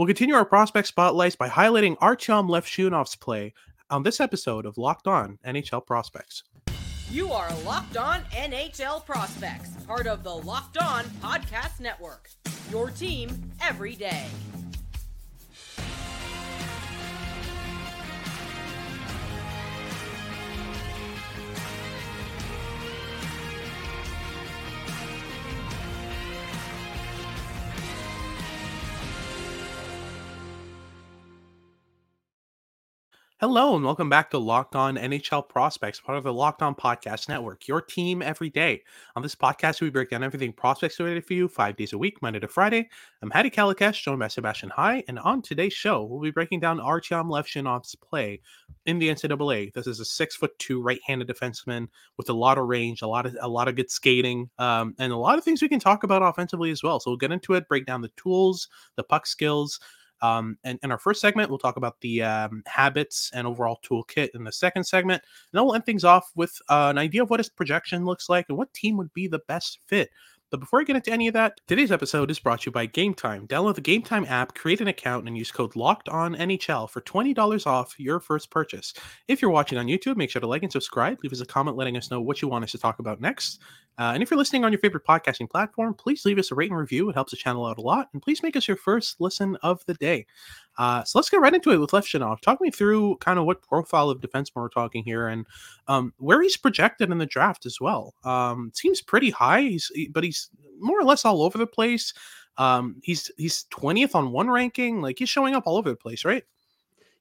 We'll continue our prospect spotlights by highlighting Artyom Levshunov's play on this episode of Locked On NHL Prospects. You are Locked On NHL Prospects, part of the Locked On Podcast Network. Your team every day. Hello and welcome back to Locked On NHL Prospects, part of the Locked On Podcast Network, your team every day. On this podcast, we break down everything prospects related for you five days a week, Monday to Friday. I'm Hadi Kalakeche, joined by Sebastian High, and on today's show, we'll be breaking down Artyom Levshunov's play in the NCAA. This is a six foot two right-handed defenseman with a lot of range, a lot of a lot of good skating, um, and a lot of things we can talk about offensively as well. So we'll get into it, break down the tools, the puck skills um, and in our first segment, we'll talk about the um, habits and overall toolkit in the second segment. And then we'll end things off with uh, an idea of what his projection looks like and what team would be the best fit but before I get into any of that, today's episode is brought to you by Game Time. Download the Game Time app, create an account, and use code Locked On NHL for twenty dollars off your first purchase. If you're watching on YouTube, make sure to like and subscribe. Leave us a comment letting us know what you want us to talk about next. Uh, and if you're listening on your favorite podcasting platform, please leave us a rate and review. It helps the channel out a lot. And please make us your first listen of the day. Uh, so let's get right into it with Levshunov. Talk me through kind of what profile of defenseman we're talking here and um, where he's projected in the draft as well. Um, seems pretty high, he's, but he's more or less all over the place. Um, he's he's 20th on one ranking. Like he's showing up all over the place, right?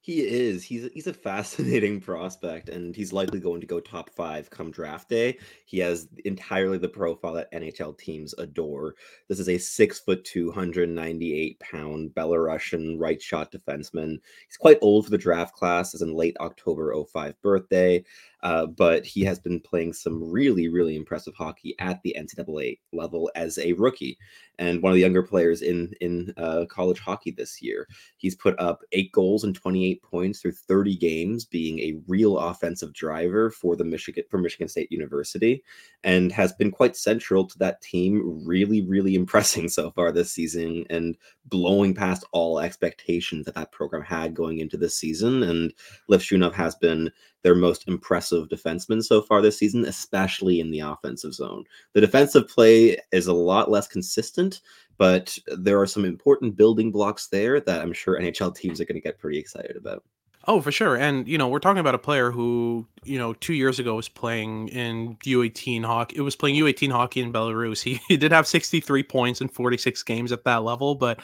He is. He's he's a fascinating prospect, and he's likely going to go top five come draft day. He has entirely the profile that NHL teams adore. This is a six foot two hundred ninety eight pound Belarusian right shot defenseman. He's quite old for the draft class, as in late October 05 birthday. Uh, but he has been playing some really, really impressive hockey at the NCAA level as a rookie and one of the younger players in in uh, college hockey this year. He's put up eight goals and 28 points through 30 games, being a real offensive driver for the Michigan for Michigan State University, and has been quite central to that team. Really, really impressing so far this season and blowing past all expectations that that program had going into this season. And Levshunov has been their most impressive defenseman so far this season, especially in the offensive zone. The defensive play is a lot less consistent, but there are some important building blocks there that I'm sure NHL teams are going to get pretty excited about. Oh, for sure. And, you know, we're talking about a player who, you know, two years ago was playing in U18 hockey. It was playing U18 hockey in Belarus. He, he did have 63 points in 46 games at that level, but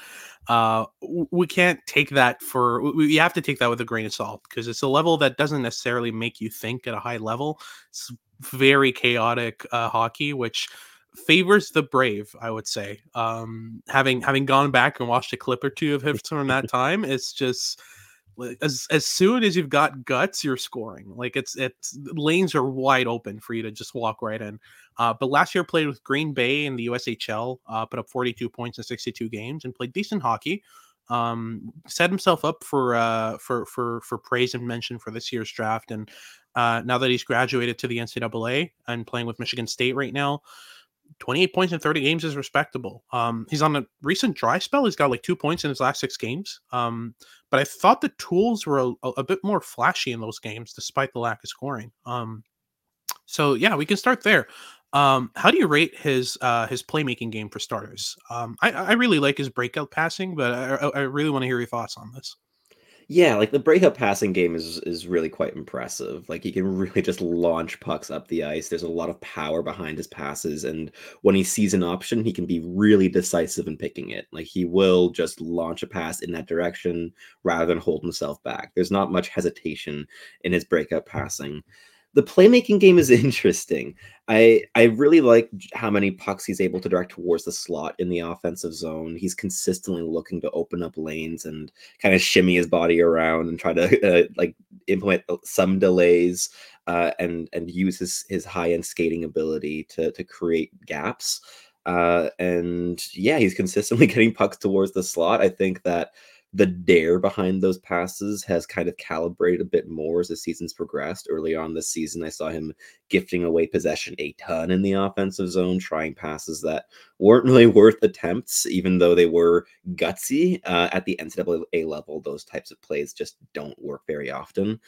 uh, we can't take that for, we have to take that with a grain of salt because it's a level that doesn't necessarily make you think at a high level. It's very chaotic uh, hockey, which favors the brave, I would say. Um, having having gone back and watched a clip or two of him from that time, it's just as as soon as you've got guts, you're scoring. Like it's it's lanes are wide open for you to just walk right in. Uh, but last year played with Green Bay in the USHL, uh, put up 42 points in 62 games and played decent hockey. Um, set himself up for uh, for for for praise and mention for this year's draft. And uh, now that he's graduated to the NCAA and playing with Michigan State right now, 28 points in 30 games is respectable. Um, he's on a recent dry spell. He's got like two points in his last six games. Um, but I thought the tools were a, a, bit more flashy in those games, despite the lack of scoring. Um, so yeah, we can start there. Um, how do you rate his uh, his playmaking game for starters? Um, I, I really like his breakout passing, but I, I really want to hear your thoughts on this. Yeah, like the breakup passing game is is really quite impressive. Like he can really just launch pucks up the ice. There's a lot of power behind his passes, and when he sees an option, he can be really decisive in picking it. Like he will just launch a pass in that direction rather than hold himself back. There's not much hesitation in his breakup passing the playmaking game is interesting. I I really like how many pucks he's able to direct towards the slot in the offensive zone. He's consistently looking to open up lanes and kind of shimmy his body around and try to uh, like implement some delays uh, and and use his his high end skating ability to to create gaps. Uh, and yeah, he's consistently getting pucks towards the slot. I think that the dare behind those passes has kind of calibrated a bit more as the season's progressed. Early on this season, I saw him gifting away possession a ton in the offensive zone, trying passes that weren't really worth attempts, even though they were gutsy. Uh, at the NCAA level, those types of plays just don't work very often.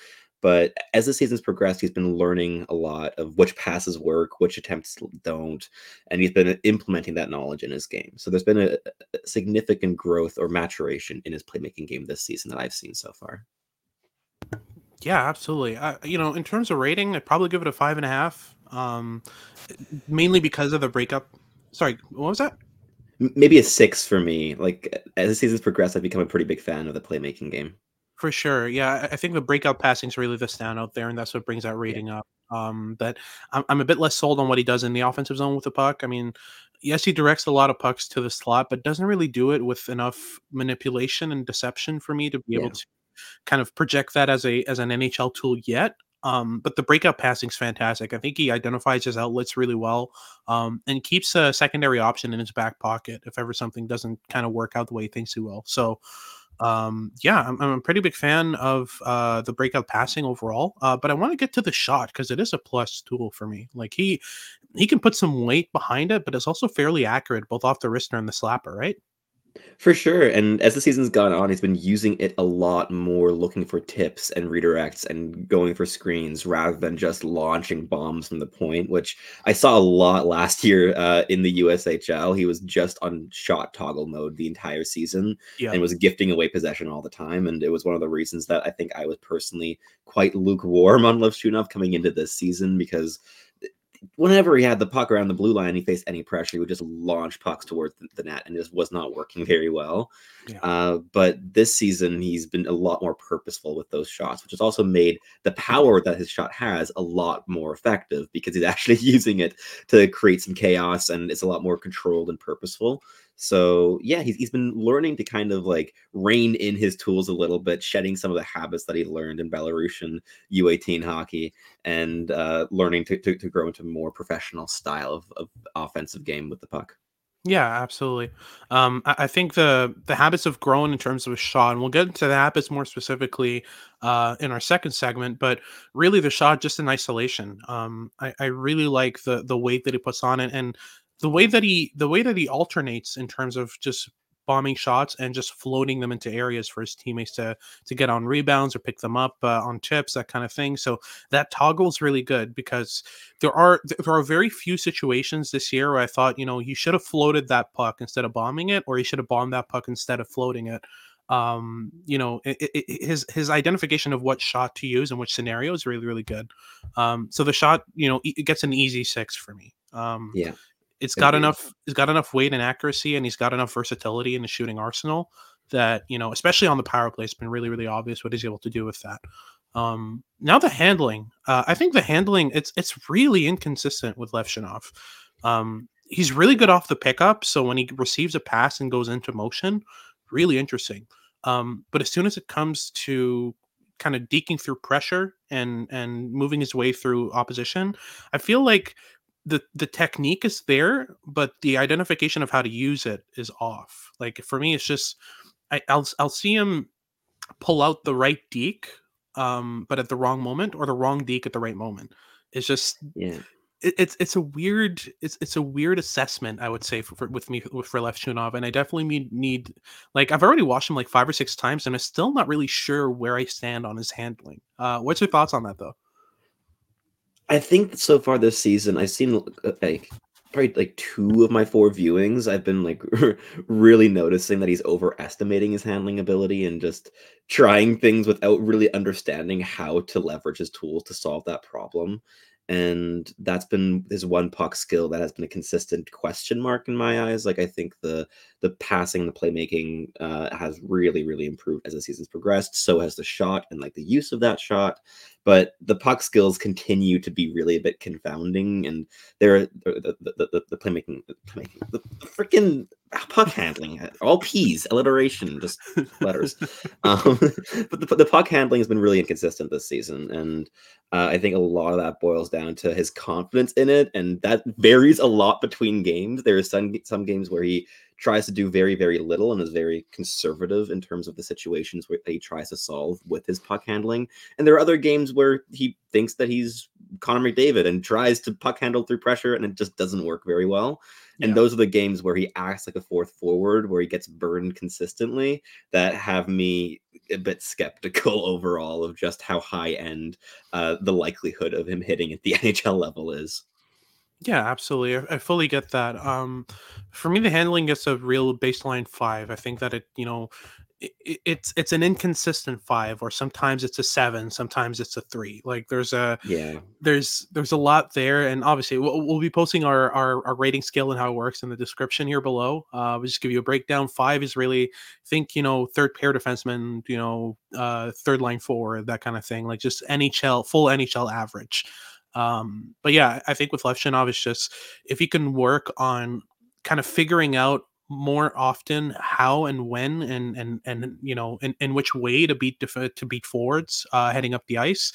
But as the season's progressed, he's been learning a lot of which passes work, which attempts don't, and he's been implementing that knowledge in his game. So there's been a, a significant growth or maturation in his playmaking game this season that I've seen so far. Yeah, absolutely. Uh, you know, in terms of rating, I'd probably give it a five and a half. Um, mainly because of the breakup. Sorry, what was that? Maybe a six for me. Like as the season's progressed, I've become a pretty big fan of the playmaking game. For sure. Yeah, I think the breakout passing is really the standout there, and that's what brings that rating yeah. up. Um, but I'm, I'm a bit less sold on what he does in the offensive zone with the puck. I mean, yes, he directs a lot of pucks to the slot, but doesn't really do it with enough manipulation and deception for me to be yeah. able to kind of project that as a as an NHL tool yet. Um, but the breakout passing is fantastic. I think he identifies his outlets really well um, and keeps a secondary option in his back pocket if ever something doesn't kind of work out the way he thinks he will. So um yeah I'm, I'm, a pretty big fan of uh the breakout passing overall uh but i want to get to the shot because it is a plus tool for me. Like he he can put some weight behind it but it's also fairly accurate both off the wrister and the slapper right for sure. And as the season's gone on, he's been using it a lot more, looking for tips and redirects and going for screens rather than just launching bombs from the point, which I saw a lot last year uh, in the USHL. He was just on shot toggle mode the entire season yeah. and was gifting away possession all the time. And it was one of the reasons that I think I was personally quite lukewarm on Levshunov coming into this season because whenever he had the puck around the blue line, he faced any pressure, he would just launch pucks towards the, net, and it was not working very well. Yeah. Uh, but this season, he's been a lot more purposeful with those shots, which has also made the power that his shot has a lot more effective because he's actually using it to create some chaos, and it's a lot more controlled and purposeful. So yeah, he's he's been learning to kind of like rein in his tools a little bit, shedding some of the habits that he learned in Belarusian U18 hockey, and uh, learning to, to, to grow into a more professional style of, of offensive game with the puck. Yeah, absolutely. Um, I, I, think the the habits have grown in terms of a shot, and we'll get into the habits more specifically uh, in our second segment. But really, the shot just in isolation. Um, I, I really like the the weight that he puts on it, and the way that he the way that he alternates in terms of just bombing shots and just floating them into areas for his teammates to to get on rebounds or pick them up uh, on tips that kind of thing. So that toggle is really good because there are there are very few situations this year where i thought you know you should have floated that puck instead of bombing it or you should have bombed that puck instead of floating it. Um you know it, it, his his identification of what shot to use and which scenario is really really good. Um so the shot you know it gets an easy six for me. Um yeah it's got enough it's got enough weight and accuracy and he's got enough versatility in the shooting arsenal that you know especially on the power play it's been really really obvious what he's able to do with that. Um now the handling uh, i think the handling it's it's really inconsistent with levshunov um he's really good off the pickup so when he receives a pass and goes into motion really interesting. Um but as soon as it comes to kind of deking through pressure and and moving his way through opposition i feel like the the technique is there, but the identification of how to use it is off. Like for me, it's just I, will I'll see him pull out the right deke, um, but at the wrong moment, or the wrong deke at the right moment. It's just yeah. It, it's it's a weird it's it's a weird assessment I would say for, for with me for Levshunov and I definitely need need like I've already watched him like five or six times and I'm still not really sure where I stand on his handling. Uh, what's your thoughts on that though? I think so far this season, I've seen uh, like probably like two of my four viewings. I've been like really noticing that he's overestimating his handling ability and just trying things without really understanding how to leverage his tools to solve that problem and that's been his one puck skill that has been a consistent question mark in my eyes. Like I think the the passing, the playmaking uh, has really really improved as the season's progressed. So has the shot and like the use of that shot, but the puck skills continue to be really a bit confounding. And there, the the, the, the playmaking, the, playmaking, the, the freaking puck handling, all P's, alliteration, just letters. um, but the, the puck handling has been really inconsistent this season, and uh, I think a lot of that boils down to his confidence in it, and that varies a lot between games. There are some some games where he tries to do very, very little and is very conservative in terms of the situations where he tries to solve with his puck handling. And there are other games where he thinks that he's Connor McDavid and tries to puck handle through pressure and it just doesn't work very well. And Yeah. those are the games where he acts like a fourth forward, where he gets burned consistently, that have me a bit skeptical overall of just how high end uh, the likelihood of him hitting at the NHL level is. Yeah, absolutely. I, I fully get that. Um, for me, the handling gets a real baseline five. I think that it, you know, i i- it's it's an inconsistent five, or sometimes it's a seven, sometimes it's a three. Like there's a Yeah. there's there's a lot there, and obviously we'll, we'll be posting our, our our rating scale and how it works in the description here below. Uh, we'll just give you a breakdown. Five is really think you know third pair defenseman, you know, uh, third line forward, that kind of thing. Like just NHL full NHL average. Um, but yeah, I think with Levshunov, it's just if he can work on kind of figuring out more often how and when and and and you know in, in which way to beat def- to beat forwards uh, heading up the ice,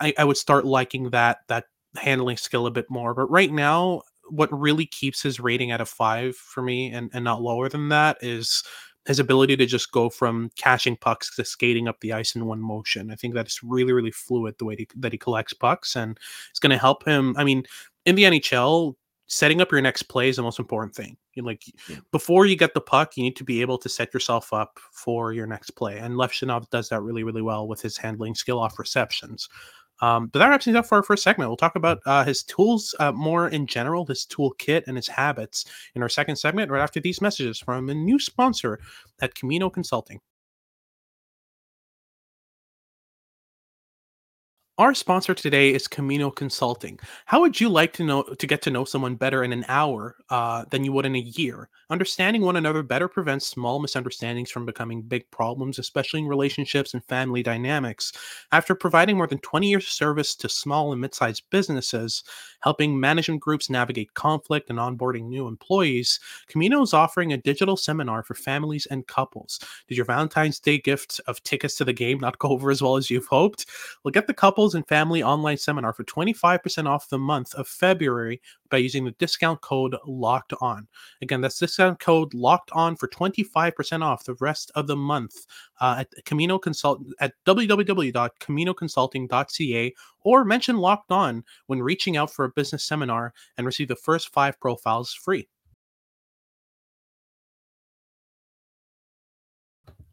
I, I would start liking that that handling skill a bit more. But right now, what really keeps his rating at a five for me and, and not lower than that is his ability to just go from catching pucks to skating up the ice in one motion. I think that's really, really fluid the way that he collects pucks, and it's going to help him. I mean, in the NHL, setting up your next play is the most important thing. You like Yeah. before you get the puck, you need to be able to set yourself up for your next play, and Levshunov does that really, really well with his handling skill off receptions. Um, but that wraps things up for our first segment. We'll talk about uh, his tools uh, more in general, his toolkit, and his habits in our second segment right after these messages from a new sponsor at Camino Consulting. Our sponsor today is Camino Consulting. How would you like to know to get to know someone better in an hour uh, than you would in a year? Understanding one another better prevents small misunderstandings from becoming big problems, especially in relationships and family dynamics. After providing more than 20 years of service to small and mid-sized businesses, helping management groups navigate conflict and onboarding new employees, Camino is offering a digital seminar for families and couples. Did your Valentine's Day gift of tickets to the game not go over as well as you've hoped? Well, get the couples and family online seminar for 25% off the month of February by using the discount code locked on. Again, that's discount code locked on for 25% off the rest of the month uh, at Camino Consult at www.caminoconsulting.ca or mention locked on when reaching out for a business seminar and receive the first five profiles free.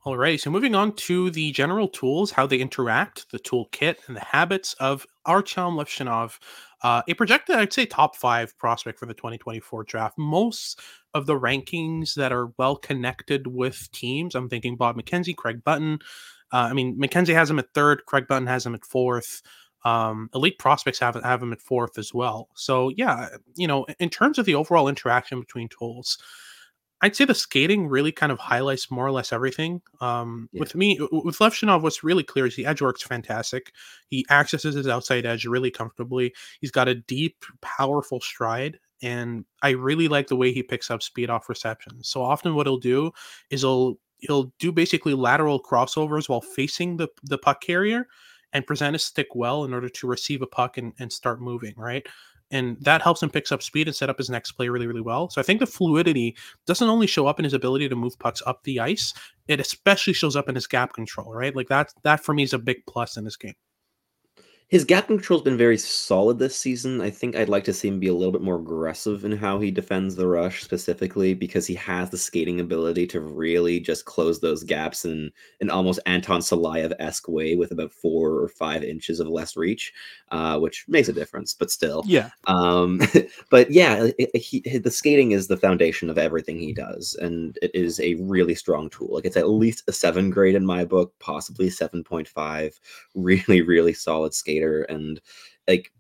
Alrighty, so moving on to the general tools, how they interact, the toolkit, and the habits of Artyom Levshunov, uh, a projected, I'd say, top five prospect for the 2024 draft. Most of the rankings that are well connected with teams, I'm thinking Bob McKenzie, Craig Button. Uh, I mean, McKenzie has him at third, Craig Button has him at fourth. Um, elite prospects have have him at fourth as well. So yeah, you know, in terms of the overall interaction between tools, I'd say the skating really kind of highlights more or less everything. Um, Yeah. With me, with Levshunov, what's really clear is the edge work's fantastic. He accesses his outside edge really comfortably. He's got a deep, powerful stride, and I really like the way he picks up speed off reception. So often, what he'll do is he'll he'll do basically lateral crossovers while facing the the puck carrier and present his stick well in order to receive a puck and, and start moving right and that helps him picks up speed and set up his next play really really well. So i think the fluidity doesn't only show up in his ability to move pucks up the ice it especially shows up in his gap control right? Like that that for me is a big plus in this game His gap control's been very solid this season. I think I'd like to see him be a little bit more aggressive in how he defends the rush specifically because he has the skating ability to really just close those gaps in an almost Anton Silayev-esque way with about four or five inches of less reach, uh, which makes a difference, but still. yeah Um, but yeah, it, it- he, the skating is the foundation of everything he does, and it is a really strong tool. Like it's at least a seven grade in my book, possibly seven point five. Really, really solid and like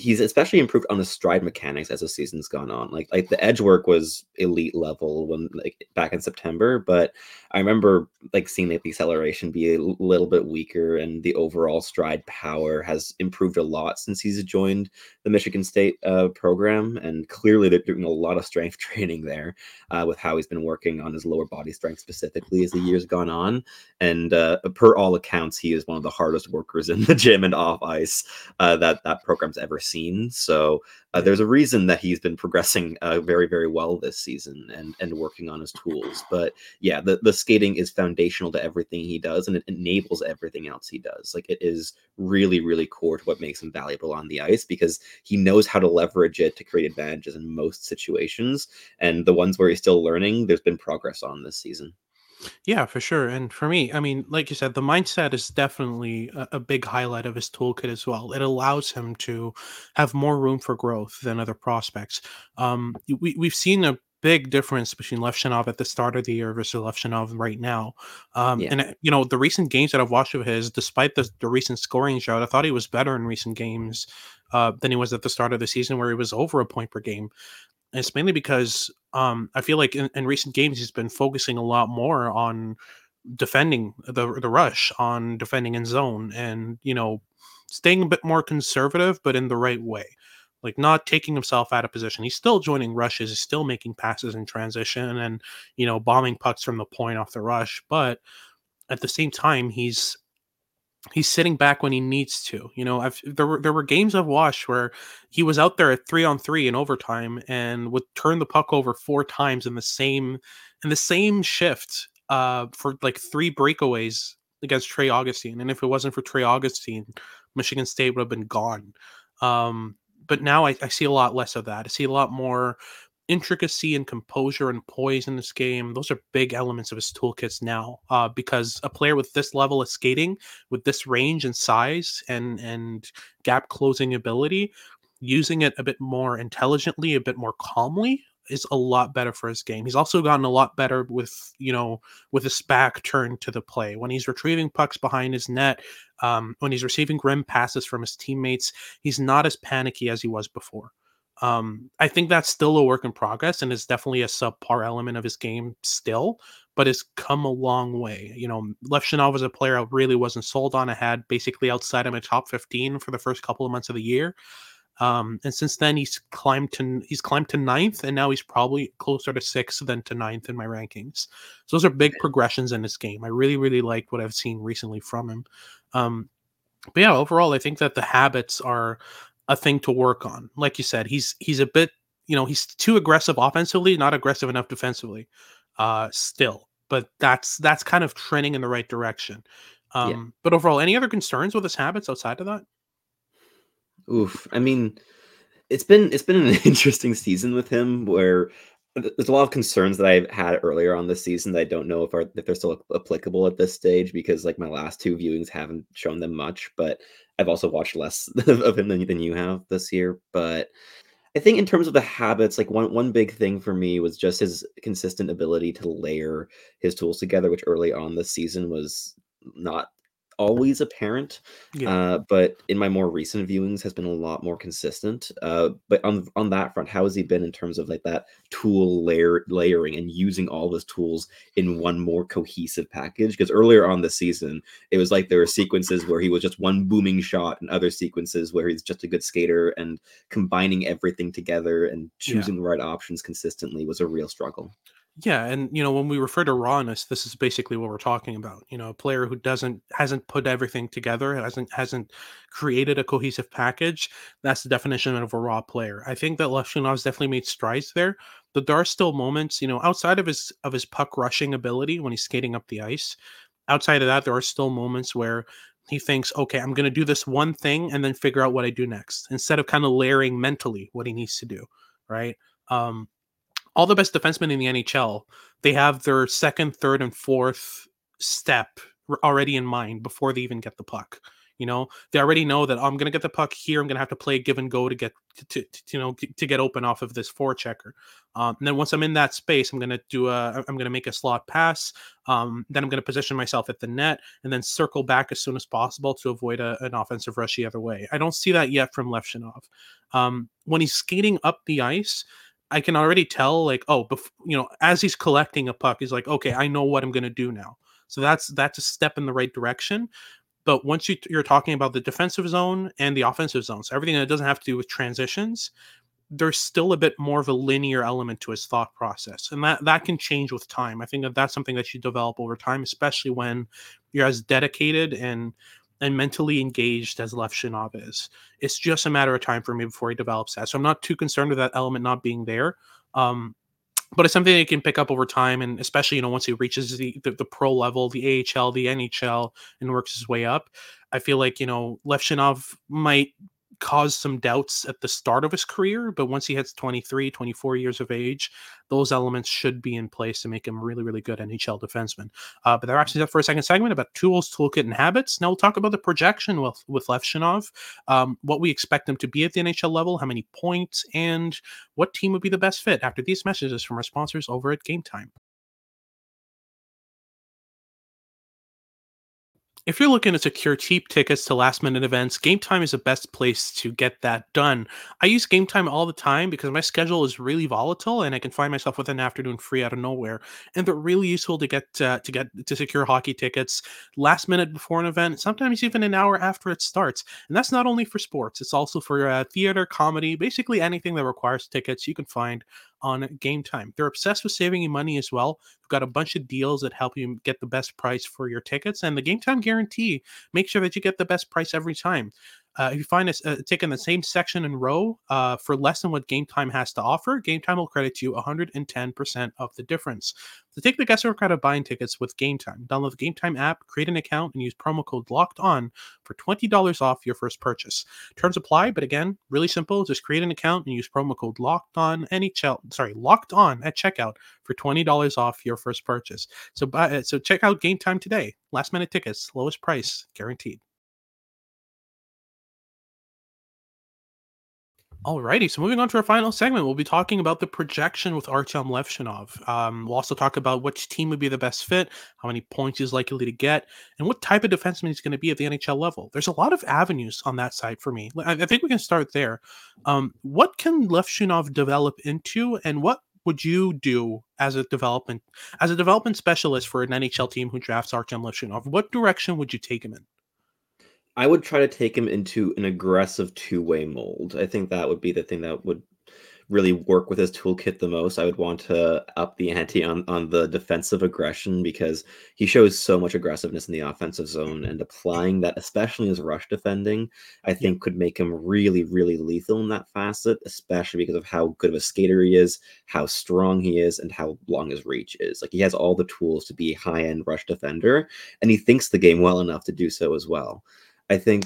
he's especially improved on his stride mechanics as the season's gone on. Like like the edge work was elite level when like back in September, but I remember like seeing like, the acceleration be a l- little bit weaker, and the overall stride power has improved a lot since he's joined the Michigan State uh, program, and clearly they're doing a lot of strength training there uh, with how he's been working on his lower body strength specifically as the years gone on. And uh, per all accounts, he is one of the hardest workers in the gym and off ice uh, that that program's ever seen. So uh, there's a reason that he's been progressing uh, very, very well this season and and working on his tools. But yeah, the the skating is foundational to everything he does, and it enables everything else he does. Like it is really, really core to what makes him valuable on the ice because he knows how to leverage it to create advantages in most situations. And the ones where he's still learning, there's been progress on this season. Yeah, for sure. And for me, I mean, like you said, the mindset is definitely a, a big highlight of his toolkit as well. It allows him to have more room for growth than other prospects. Um, we, we've seen a big difference between Levshunov at the start of the year versus Levshunov right now. Um, Yeah. and you know, the recent games that I've watched of his, despite the, the recent scoring drought, I thought he was better in recent games uh, than he was at the start of the season, where he was over a point per game. And it's mainly because um, I feel like in, in recent games he's been focusing a lot more on defending the the rush, on defending in zone, and you know, staying a bit more conservative, but in the right way like not taking himself out of position. He's still joining rushes, he's still making passes in transition and you know bombing pucks from the point off the rush, but at the same time he's he's sitting back when he needs to. You know, I've there were there were games I've watched where he was out there at 3 on 3 in overtime and would turn the puck over four times in the same in the same shift uh for like three breakaways against Trey Augustine. And if it wasn't for Trey Augustine, Michigan State would have been gone. Um but now I, I see a lot less of that. I see a lot more intricacy and composure and poise in this game. Those are big elements of his toolkits now. Uh, because a player with this level of skating, with this range and size and and gap closing ability, using it a bit more intelligently, a bit more calmly is a lot better for his game. He's also gotten a lot better with, you know, with his back turned to the play. When he's retrieving pucks behind his net, um, when he's receiving rim passes from his teammates, he's not as panicky as he was before. Um, I think that's still a work in progress and is definitely a subpar element of his game still, but has come a long way. You know, Levshunov was a player I really wasn't sold on. I had basically outside of my top 15 for the first couple of months of the year. Um, and since then he's climbed to he's climbed to ninth, and now he's probably closer to sixth than to ninth in my rankings. So those are big progressions in this game. I really, really like what I've seen recently from him. Um, but yeah, overall, I think that the habits are a thing to work on. Like you said, he's he's a bit, you know, he's too aggressive offensively, not aggressive enough defensively. Uh, still, but that's that's kind of trending in the right direction. Yeah. Um, but overall, any other concerns with his habits outside of that? Oof. I mean, it's been it's been an interesting season with him where there's a lot of concerns that I've had earlier on this season that I don't know if are if they're still applicable at this stage because like my last two viewings haven't shown them much, but I've also watched less of him than, than you have this year. But I think in terms of the habits, like one one big thing for me was just his consistent ability to layer his tools together, which early on this season was not always apparent. Yeah. Uh, but in my more recent viewings has been a lot more consistent. Uh, but on on that front, how has he been in terms of like that tool layer layering and using all those tools in one more cohesive package? Because earlier on the season, it was like there were sequences where he was just one booming shot, and other sequences where he's just a good skater, and combining everything together and Yeah. choosing the right options consistently was a real struggle. Yeah, and you know when we refer to rawness, this is basically what we're talking about. You know, a player who doesn't hasn't put everything together, hasn't hasn't created a cohesive package. That's the definition of a raw player. I think that Levshunov's definitely made strides there. But there are still moments, you know, outside of his of his puck rushing ability when he's skating up the ice. Outside of that, there are still moments where he thinks, okay, I'm going to do this one thing and then figure out what I do next, instead of kind of layering mentally what he needs to do, right? Um, all the best defensemen in the NHL, they have their second, third, and fourth step already in mind before they even get the puck. You know, they already know that "Oh, I'm going to get the puck here. I'm going to have to play give and go to get to, to, you know to get open off of this four checker. Um, and then once I'm in that space, I'm going to do a I'm going to make a slot pass. Um, then I'm going to position myself at the net and then circle back as soon as possible to avoid a, an offensive rush the other way. I don't see that yet from Levshunov. Um, when he's skating up the ice, I can already tell, like, oh, bef- you know, as he's collecting a puck, he's like, okay, I know what I'm going to do now. So that's that's a step in the right direction. But once you you're talking about the defensive zone and the offensive zone, so everything that doesn't have to do with transitions, there's still a bit more of a linear element to his thought process, and that that can change with time. I think that that's something that you develop over time, especially when you're as dedicated and and mentally engaged as Levshunov is. It's just a matter of time for me before he develops that. So I'm not too concerned with that element not being there. Um, but it's something that he can pick up over time, and especially you know once he reaches the, the, the pro level, the AHL, the NHL, and works his way up. I feel like you know Levshunov might caused some doubts at the start of his career, but once he hits 23, 24 years of age, those elements should be in place to make him really, really good NHL defenseman. Uh, but they're actually up for a second segment about tools, toolkit, and habits. Now we'll talk about the projection with, with Levshunov, um, what we expect him to be at the NHL level, how many points, and what team would be the best fit after these messages from our sponsors over at Game Time. If you're looking to secure cheap tickets to last minute events, Game Time is the best place to get that done. I use Game Time all the time because my schedule is really volatile and I can find myself with an afternoon free out of nowhere. And they're really useful to get uh, to get to secure hockey tickets last minute before an event, sometimes even an hour after it starts. And that's not only for sports; it's also for uh, theater, comedy, basically anything that requires tickets. You can find on Game Time. They're obsessed with saving you money as well. We've got a bunch of deals that help you get the best price for your tickets, and the Game Time guarantee makes sure that you get the best price every time. Uh, if you find a, a ticket in the same section and row uh, for less than what Game Time has to offer, Game Time will credit you 110% of the difference. To take the guesswork out of buying tickets with Game Time, download the Game Time app, create an account, and use promo code Locked On for $20 off your first purchase. Terms apply, but again, really simple. Just create an account and use promo code Locked On NHL. Sorry, Locked On at checkout for $20 off your first purchase. So, buy, so check out Game Time today. Last minute tickets, lowest price guaranteed. Alrighty, so moving on to our final segment, we'll be talking about the projection with Artyom Levshunov. Um, we'll also talk about which team would be the best fit, how many points he's likely to get, and what type of defenseman he's going to be at the NHL level. There's a lot of avenues on that side for me. I, I think we can start there. Um, what can Levshunov develop into, and what would you do as a development as a development specialist for an NHL team who drafts Artyom Levshunov? What direction would you take him in? I would try to take him into an aggressive two-way mold. I think that would be the thing that would really work with his toolkit the most. I would want to up the ante on on the defensive aggression because he shows so much aggressiveness in the offensive zone and applying that especially as rush defending, I think could make him really really lethal in that facet, especially because of how good of a skater he is, how strong he is and how long his reach is. Like he has all the tools to be a high-end rush defender and he thinks the game well enough to do so as well. I think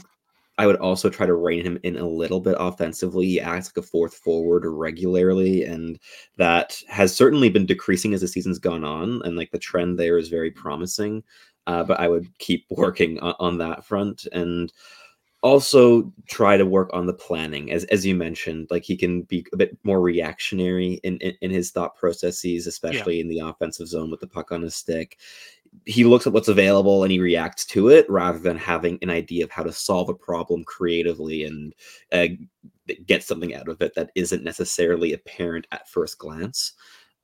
I would also try to rein him in a little bit offensively. He acts like a fourth forward regularly, and that has certainly been decreasing as the season's gone on. And like the trend there is very promising. Uh, but I would keep working on, on that front and also try to work on the planning as as you mentioned like he can be a bit more reactionary in in, in his thought processes especially yeah. in the offensive zone with the puck on his stick he looks at what's available and he reacts to it rather than having an idea of how to solve a problem creatively and uh, get something out of it that isn't necessarily apparent at first glance.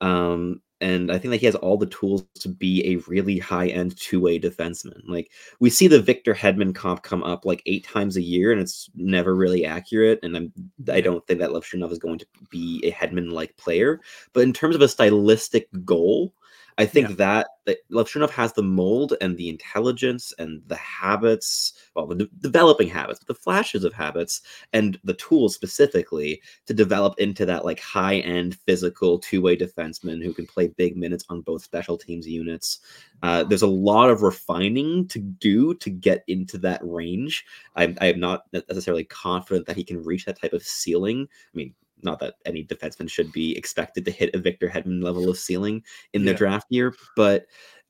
Um, and I think that he has all the tools to be a really high end two way defenseman. Like we see the Victor Hedman comp come up like eight times a year, and it's never really accurate. And I'm I don't think that Levshunov is going to be a Hedman like player. But in terms of a stylistic goal, I think yeah. that, that Levshunov has the mold and the intelligence and the habits, well, the de- developing habits, the flashes of habits, and the tools specifically to develop into that like high end physical two way defenseman who can play big minutes on both special teams units. Uh, there's a lot of refining to do to get into that range. I'm, I am not necessarily confident that he can reach that type of ceiling. I mean, not that any defenseman should be expected to hit a Victor Hedman level of ceiling in the draft year, but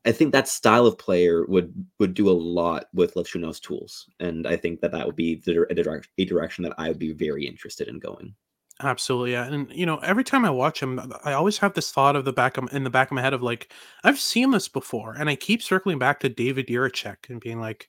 I think that style of player would would do a lot with Levshunov's tools, and I think that that would be the, a, a direction that I would be very interested in going. Absolutely, yeah. And you know, every time I watch him, I always have this thought of the back of, in the back of my head of like, I've seen this before, and I keep circling back to David Jiricek and being like,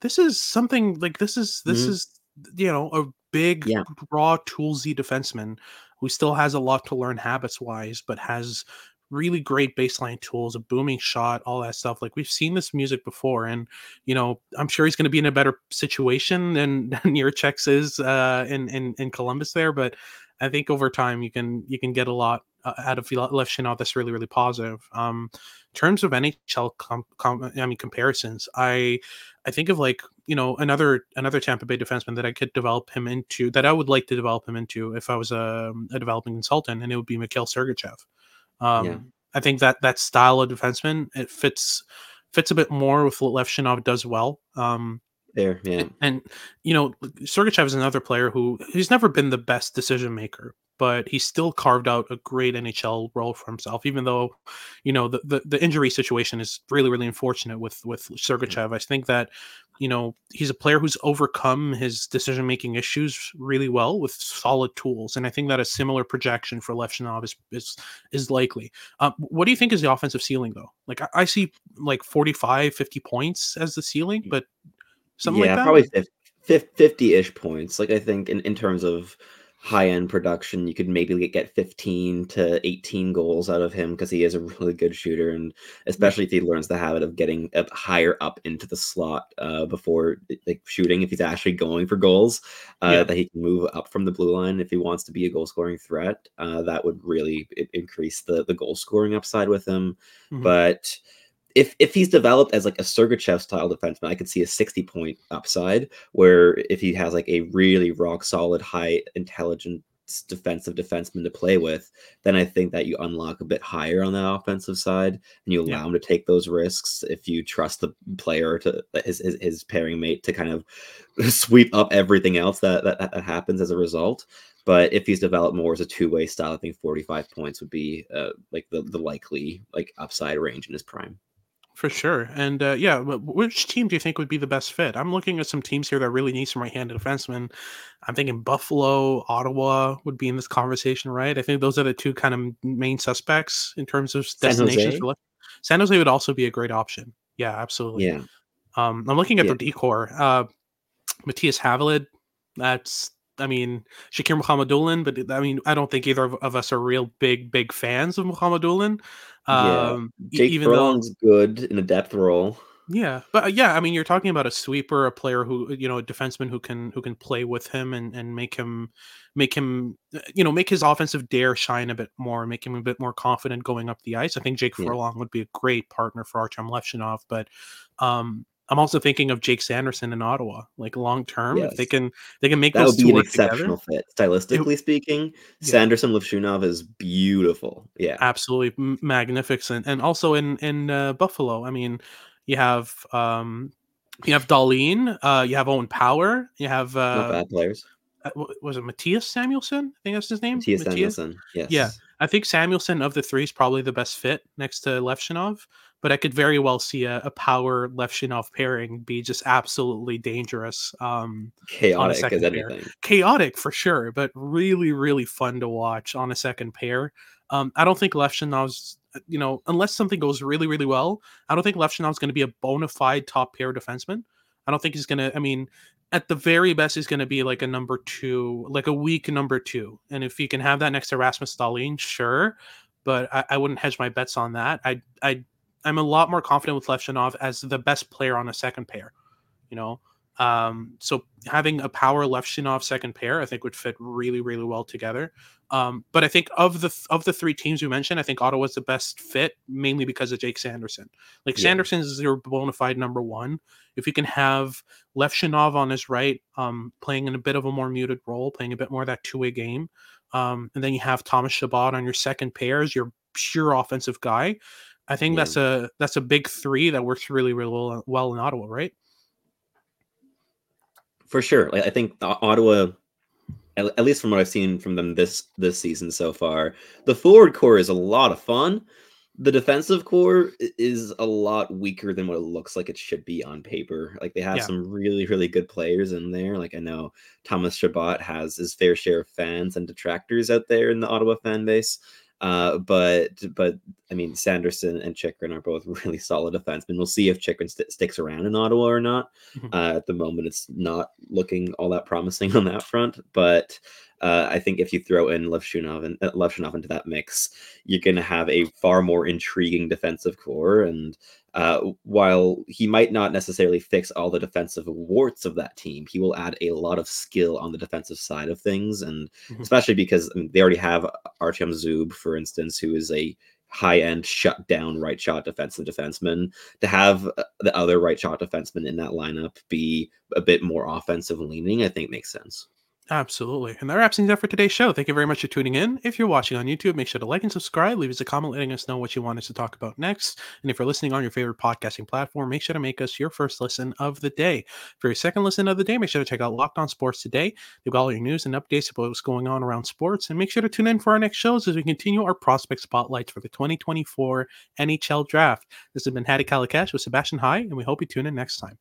this is something like this is this mm-hmm. is you know a big, yeah. raw, toolsy defenseman who still has a lot to learn habits wise, but has really great baseline tools, a booming shot, all that stuff. Like we've seen this music before, and you know, I'm sure he's going to be in a better situation than, than Jiricek's is uh, in in in Columbus there. But I think over time you can you can get a lot uh, out of Levshunov that's really really positive. Um, in terms of NHL, com- com- I mean comparisons, I I think of like you know, another another Tampa Bay defenseman that I could develop him into, that I would like to develop him into if I was a, a developing consultant, and it would be Mikhail Sergachev. Um, yeah. I think that that style of defenseman it fits fits a bit more with what Levshunov does well. Um, there, yeah. And, and, you know, Sergachev is another player who he's never been the best decision maker, but he still carved out a great NHL role for himself. Even though, you know, the the, the injury situation is really really unfortunate with with Sergachev. I think that you know he's a player who's overcome his decision making issues really well with solid tools, and I think that a similar projection for Levshunov is is is likely. Um, what do you think is the offensive ceiling though? Like I, I see like 45, 50 points as the ceiling, but something yeah, like that. probably 50 ish points. Like I think in in terms of high end production, you could maybe get 15 to 18 goals out of him because he is a really good shooter. And especially if he learns the habit of getting up higher up into the slot uh, before like shooting, if he's actually going for goals, uh, yeah. that he can move up from the blue line if he wants to be a goal scoring threat. Uh, that would really increase the, the goal scoring upside with him. Mm-hmm. But if if he's developed as like a Sergachev style defenseman, I could see a 60 point upside. Where if he has like a really rock solid, high intelligence defensive defenseman to play with, then I think that you unlock a bit higher on the offensive side and you allow yeah. him to take those risks if you trust the player to his, his, his pairing mate to kind of sweep up everything else that, that that happens as a result. But if he's developed more as a two way style, I think 45 points would be uh, like the, the likely like upside range in his prime. For sure. And uh, yeah, which team do you think would be the best fit? I'm looking at some teams here that really need some right handed defensemen. I'm thinking Buffalo, Ottawa would be in this conversation, right? I think those are the two kind of main suspects in terms of destinations. San Jose, San Jose would also be a great option. Yeah, absolutely. Yeah. Um, I'm looking at yeah. the decor. Uh, Mattias Havelid, that's I mean, Shakir Mukhamadullin, but I mean, I don't think either of, of us are real big, big fans of Mukhamadullin. Um, yeah. Jake even Furlong's though, good in a depth role. Yeah, but uh, yeah, I mean, you're talking about a sweeper, a player who, you know, a defenseman who can who can play with him and and make him make him, uh, you know, make his offensive dare shine a bit more, make him a bit more confident going up the ice. I think Jake Furlong yeah. would be a great partner for Artyom Levshunov, but um, I'm also thinking of Jake Sanderson in Ottawa, like long term. Yes. If they can, they can make that would be an exceptional together. fit, stylistically it, speaking. Yeah. Sanderson Levshunov is beautiful. Yeah, absolutely magnificent. And also in in uh, Buffalo, I mean, you have um, you have Dahlin, uh, you have Owen Power, you have uh, bad players. Uh, was it Mattias Samuelsson? I think that's his name. Mattias, Mattias? Samuelsson. Yes. Yeah, I think Samuelsson of the three is probably the best fit next to Levshunov but I could very well see a, a power Levshunov pairing be just absolutely dangerous. Um, Chaotic as anything. Pair. Chaotic for sure, but really, really fun to watch on a second pair. Um, I don't think Levshunov's, uh, you know, unless something goes really, really well, I don't think Levshunov's going to be a bona fide top pair defenseman. I don't think he's going to, I mean, at the very best, he's going to be like a number two, like a weak number two. And if you can have that next to Rasmus Dahlin, sure. But I, I wouldn't hedge my bets on that. I I I'm a lot more confident with Levshunov as the best player on a second pair. You know, um, so having a power Levshunov second pair, I think would fit really, really well together. Um, but I think of the of the three teams you mentioned, I think Ottawa's the best fit, mainly because of Jake Sanderson. Like yeah. Sanderson is your bona fide number one. If you can have Levshunov on his right, um, playing in a bit of a more muted role, playing a bit more of that two way game, um, and then you have Thomas Chabot on your second pair as your pure offensive guy. I think yeah. that's a that's a big three that works really really well, well in Ottawa, right? For sure. Like, I think Ottawa, at, least from what I've seen from them this this season so far, the forward core is a lot of fun. The defensive core is a lot weaker than what it looks like it should be on paper. Like they have yeah. some really, really good players in there. Like I know Thomas Chabot has his fair share of fans and detractors out there in the Ottawa fan base. Uh, but but I mean, Sanderson and Chychrun are both really solid defensemen. We'll see if Chychrun st- sticks around in Ottawa or not. Mm-hmm. Uh, at the moment, it's not looking all that promising on that front. But uh, I think if you throw in Levshunov and uh, Levshunov into that mix, you're going to have a far more intriguing defensive core. And uh, while he might not necessarily fix all the defensive warts of that team, he will add a lot of skill on the defensive side of things. And mm-hmm. especially because I mean, they already have Artyom Zub, for instance, who is a high end shut down right shot defensive defenseman to have uh, the other right shot defenseman in that lineup be a bit more offensive leaning i think makes sense Absolutely. And that wraps things up for today's show. Thank you very much for tuning in. If you're watching on YouTube, make sure to like and subscribe. Leave us a comment letting us know what you want us to talk about next. And if you're listening on your favorite podcasting platform, make sure to make us your first listen of the day. For your second listen of the day, make sure to check out Locked On Sports today. They've got all your news and updates about what's going on around sports. And make sure to tune in for our next shows as we continue our prospect spotlights for the 2024 NHL Draft. This has been Hadi Kalakeche with Sebastian High, and we hope you tune in next time.